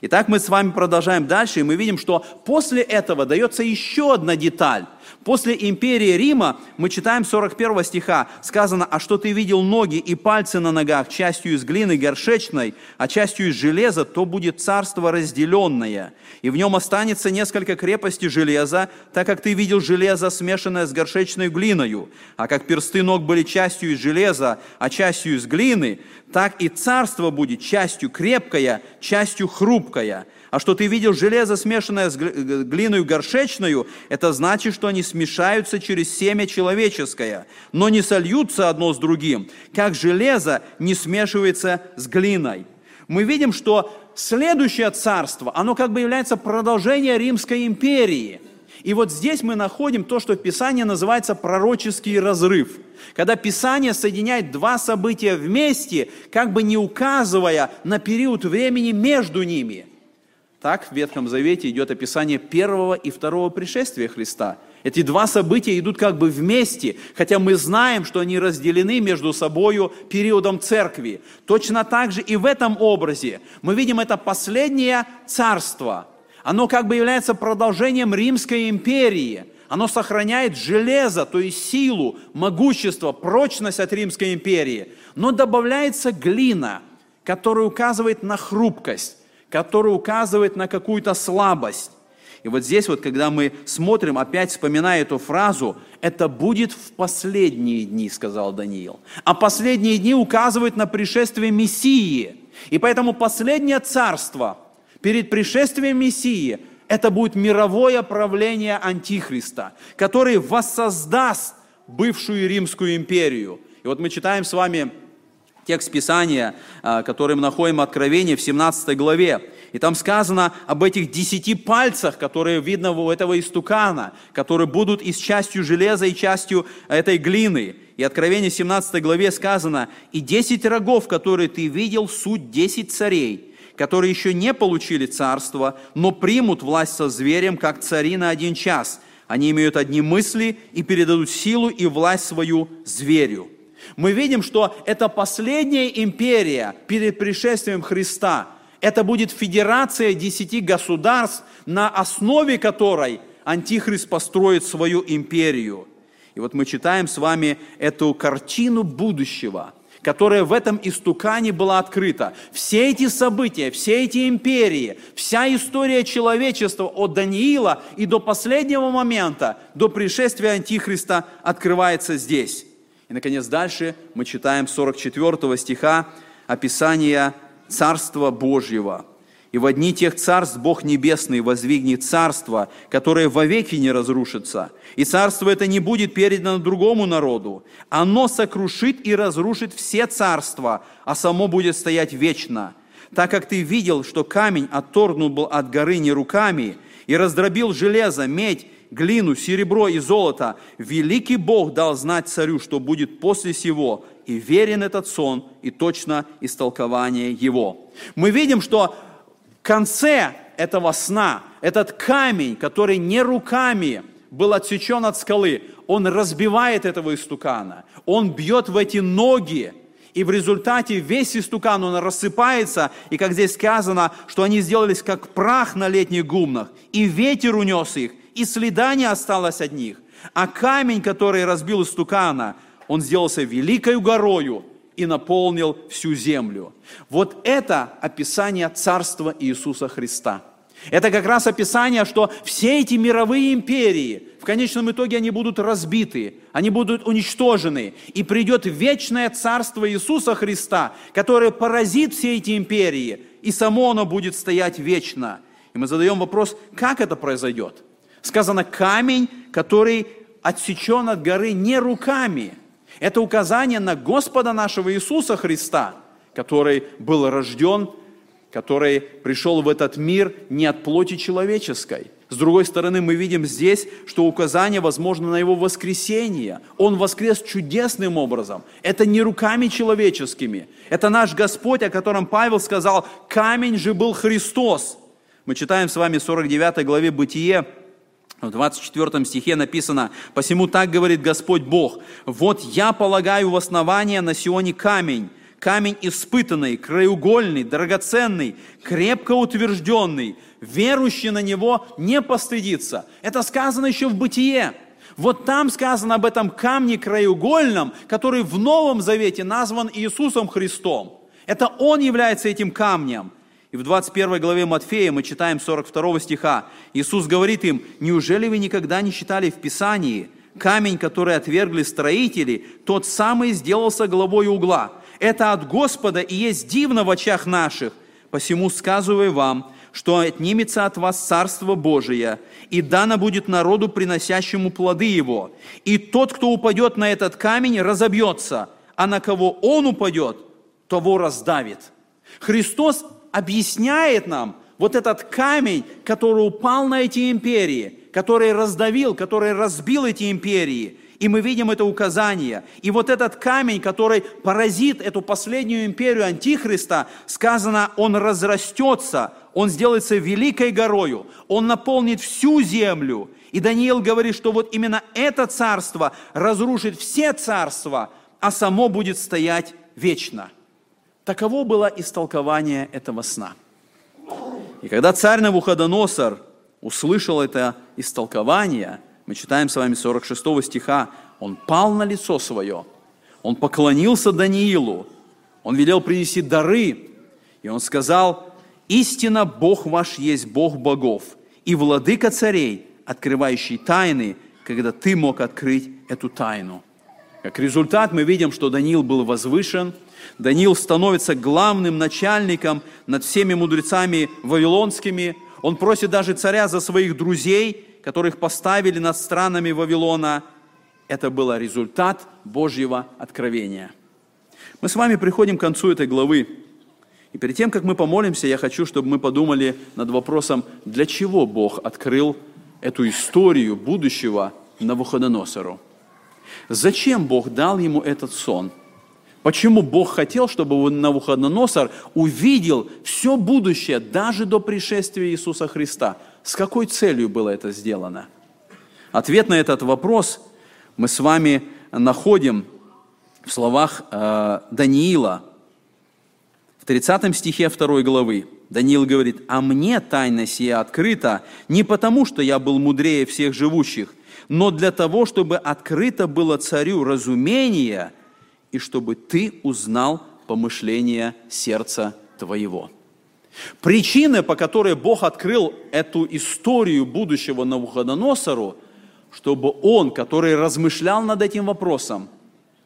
Итак, мы с вами продолжаем дальше, и мы видим, что после этого дается еще одна деталь. После империи Рима, мы читаем 41 стиха, сказано, «А что ты видел ноги и пальцы на ногах, частью из глины горшечной, а частью из железа, то будет царство разделенное, и в нем останется несколько крепостей железа, так как ты видел железо, смешанное с горшечной глиною, а как персты ног были частью из железа, а частью из глины, так и царство будет частью крепкое, частью хрупкое. А что ты видел железо, смешанное с глиной горшечную, это значит, что они смешаются через семя человеческое, но не сольются одно с другим, как железо не смешивается с глиной. Мы видим, что следующее царство, оно как бы является продолжением Римской империи. И вот здесь мы находим то, что в Писании называется пророческий разрыв. Когда Писание соединяет два события вместе, как бы не указывая на период времени между ними. Так в Ветхом Завете идет описание первого и второго пришествия Христа. Эти два события идут как бы вместе, хотя мы знаем, что они разделены между собой периодом церкви. Точно так же и в этом образе мы видим это последнее царство – оно как бы является продолжением Римской империи. Оно сохраняет железо, то есть силу, могущество, прочность от Римской империи. Но добавляется глина, которая указывает на хрупкость, которая указывает на какую-то слабость. И вот здесь вот, когда мы смотрим, опять вспоминая эту фразу, это будет в последние дни, сказал Даниил. А последние дни указывают на пришествие Мессии. И поэтому последнее царство – перед пришествием Мессии это будет мировое правление Антихриста, который воссоздаст бывшую Римскую империю. И вот мы читаем с вами текст Писания, а, который мы находим в Откровении в 17 главе. И там сказано об этих десяти пальцах, которые видно у этого истукана, которые будут и с частью железа, и частью этой глины. И Откровение в 17 главе сказано, «И десять рогов, которые ты видел, суть десять царей, которые еще не получили царство, но примут власть со зверем, как цари на один час. Они имеют одни мысли и передадут силу и власть свою зверю. Мы видим, что это последняя империя перед пришествием Христа. Это будет федерация десяти государств, на основе которой Антихрист построит свою империю. И вот мы читаем с вами эту картину будущего – которая в этом истукане была открыта. Все эти события, все эти империи, вся история человечества от Даниила и до последнего момента, до пришествия Антихриста открывается здесь. И, наконец, дальше мы читаем 44 стиха описание Царства Божьего – и в одни тех царств Бог Небесный воздвигнет царство, которое вовеки не разрушится. И царство это не будет передано другому народу. Оно сокрушит и разрушит все царства, а само будет стоять вечно. Так как ты видел, что камень отторгнут был от горы не руками, и раздробил железо, медь, глину, серебро и золото, великий Бог дал знать царю, что будет после сего, и верен этот сон, и точно истолкование его. Мы видим, что конце этого сна этот камень, который не руками был отсечен от скалы, он разбивает этого истукана, он бьет в эти ноги, и в результате весь истукан, он рассыпается, и как здесь сказано, что они сделались как прах на летних гумнах, и ветер унес их, и следа не осталось от них. А камень, который разбил истукана, он сделался великой горою, и наполнил всю землю. Вот это описание Царства Иисуса Христа. Это как раз описание, что все эти мировые империи, в конечном итоге они будут разбиты, они будут уничтожены, и придет вечное Царство Иисуса Христа, которое поразит все эти империи, и само оно будет стоять вечно. И мы задаем вопрос, как это произойдет? Сказано, камень, который отсечен от горы не руками – это указание на Господа нашего Иисуса Христа, который был рожден, который пришел в этот мир не от плоти человеческой. С другой стороны, мы видим здесь, что указание возможно на его воскресение. Он воскрес чудесным образом. Это не руками человеческими. Это наш Господь, о котором Павел сказал, камень же был Христос. Мы читаем с вами в 49 главе Бытие, в 24 стихе написано, «Посему так говорит Господь Бог, вот я полагаю в основание на Сионе камень, камень испытанный, краеугольный, драгоценный, крепко утвержденный, верующий на него не постыдится». Это сказано еще в Бытие. Вот там сказано об этом камне краеугольном, который в Новом Завете назван Иисусом Христом. Это Он является этим камнем – и в 21 главе Матфея мы читаем 42 стиха. Иисус говорит им, «Неужели вы никогда не читали в Писании, камень, который отвергли строители, тот самый сделался главой угла. Это от Господа и есть дивно в очах наших. Посему сказываю вам, что отнимется от вас Царство Божие, и дано будет народу, приносящему плоды его. И тот, кто упадет на этот камень, разобьется, а на кого он упадет, того раздавит». Христос объясняет нам вот этот камень, который упал на эти империи, который раздавил, который разбил эти империи. И мы видим это указание. И вот этот камень, который поразит эту последнюю империю Антихриста, сказано, он разрастется, он сделается великой горою, он наполнит всю землю. И Даниил говорит, что вот именно это царство разрушит все царства, а само будет стоять вечно. Таково было истолкование этого сна. И когда царь Навуходоносор услышал это истолкование, мы читаем с вами 46 стиха, он пал на лицо свое, он поклонился Даниилу, он велел принести дары, и он сказал, «Истинно Бог ваш есть Бог богов и владыка царей, открывающий тайны, когда ты мог открыть эту тайну». Как результат мы видим, что Даниил был возвышен – Даниил становится главным начальником над всеми мудрецами вавилонскими. Он просит даже царя за своих друзей, которых поставили над странами Вавилона. Это был результат Божьего откровения. Мы с вами приходим к концу этой главы. И перед тем, как мы помолимся, я хочу, чтобы мы подумали над вопросом, для чего Бог открыл эту историю будущего Навуходоносору. Зачем Бог дал ему этот сон – Почему Бог хотел, чтобы Навуходоносор увидел все будущее даже до пришествия Иисуса Христа? С какой целью было это сделано? Ответ на этот вопрос мы с вами находим в словах э, Даниила в 30 стихе 2 главы. Даниил говорит, «А мне тайна сия открыта не потому, что я был мудрее всех живущих, но для того, чтобы открыто было царю разумение – и чтобы ты узнал помышления сердца твоего. Причины, по которой Бог открыл эту историю будущего Навуходоносору, чтобы он, который размышлял над этим вопросом,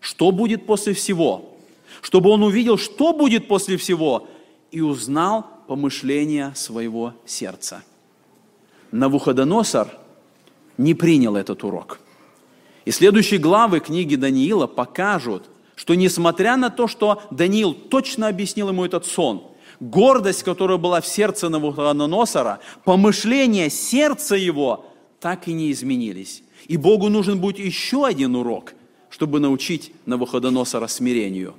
что будет после всего, чтобы он увидел, что будет после всего, и узнал помышления своего сердца. Навуходоносор не принял этот урок. И следующие главы книги Даниила покажут – что несмотря на то, что Даниил точно объяснил ему этот сон, гордость, которая была в сердце Навуходоносора, помышления сердца его так и не изменились. И Богу нужен будет еще один урок, чтобы научить Навуходоносора смирению.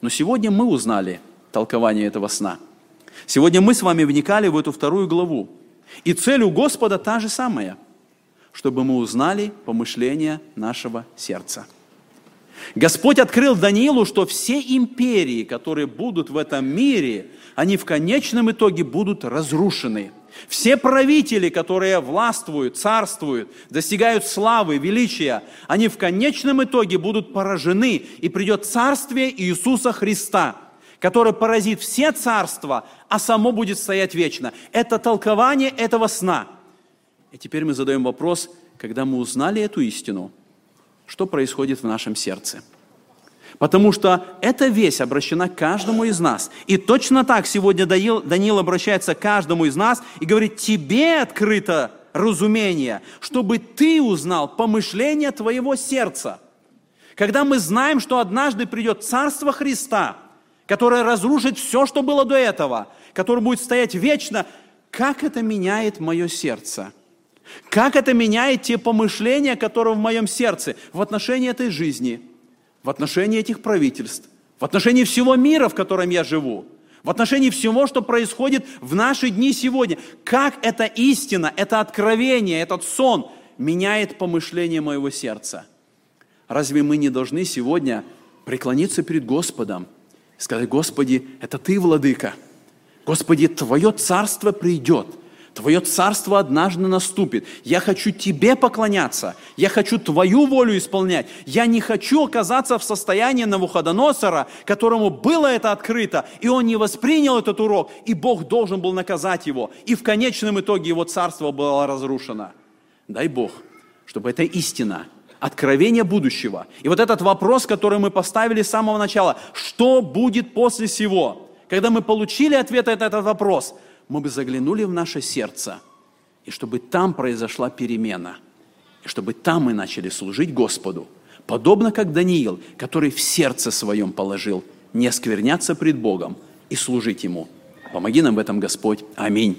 Но сегодня мы узнали толкование этого сна. Сегодня мы с вами вникали в эту вторую главу. И цель у Господа та же самая, чтобы мы узнали помышления нашего сердца – Господь открыл Даниилу, что все империи, которые будут в этом мире, они в конечном итоге будут разрушены. Все правители, которые властвуют, царствуют, достигают славы, величия, они в конечном итоге будут поражены, и придет царствие Иисуса Христа, которое поразит все царства, а само будет стоять вечно. Это толкование этого сна. И теперь мы задаем вопрос, когда мы узнали эту истину – что происходит в нашем сердце. Потому что эта весть обращена каждому из нас. И точно так сегодня Даниил, Даниил обращается к каждому из нас и говорит, тебе открыто разумение, чтобы ты узнал помышление твоего сердца. Когда мы знаем, что однажды придет Царство Христа, которое разрушит все, что было до этого, которое будет стоять вечно, как это меняет мое сердце – как это меняет те помышления, которые в моем сердце в отношении этой жизни, в отношении этих правительств, в отношении всего мира, в котором я живу, в отношении всего, что происходит в наши дни сегодня. Как эта истина, это откровение, этот сон меняет помышление моего сердца. Разве мы не должны сегодня преклониться перед Господом и сказать, Господи, это Ты, Владыка. Господи, Твое Царство придет – Твое царство однажды наступит. Я хочу Тебе поклоняться. Я хочу Твою волю исполнять. Я не хочу оказаться в состоянии Навуходоносора, которому было это открыто, и он не воспринял этот урок, и Бог должен был наказать его. И в конечном итоге его царство было разрушено. Дай Бог, чтобы эта истина, откровение будущего, и вот этот вопрос, который мы поставили с самого начала, что будет после всего, когда мы получили ответ на этот вопрос – мы бы заглянули в наше сердце, и чтобы там произошла перемена, и чтобы там мы начали служить Господу, подобно как Даниил, который в сердце своем положил не скверняться пред Богом и служить Ему. Помоги нам в этом, Господь. Аминь.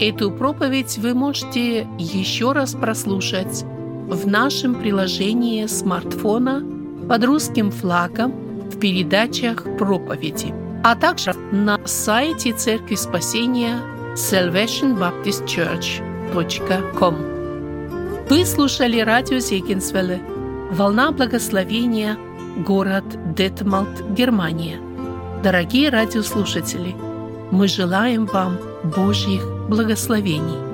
Эту проповедь вы можете еще раз прослушать в нашем приложении смартфона под русским флагом в передачах проповеди, а также на сайте Церкви Спасения salvationbaptistchurch.com. Вы слушали радио Зегенсвелле «Волна благословения», город Детмалт, Германия. Дорогие радиослушатели, мы желаем вам Божьих благословений.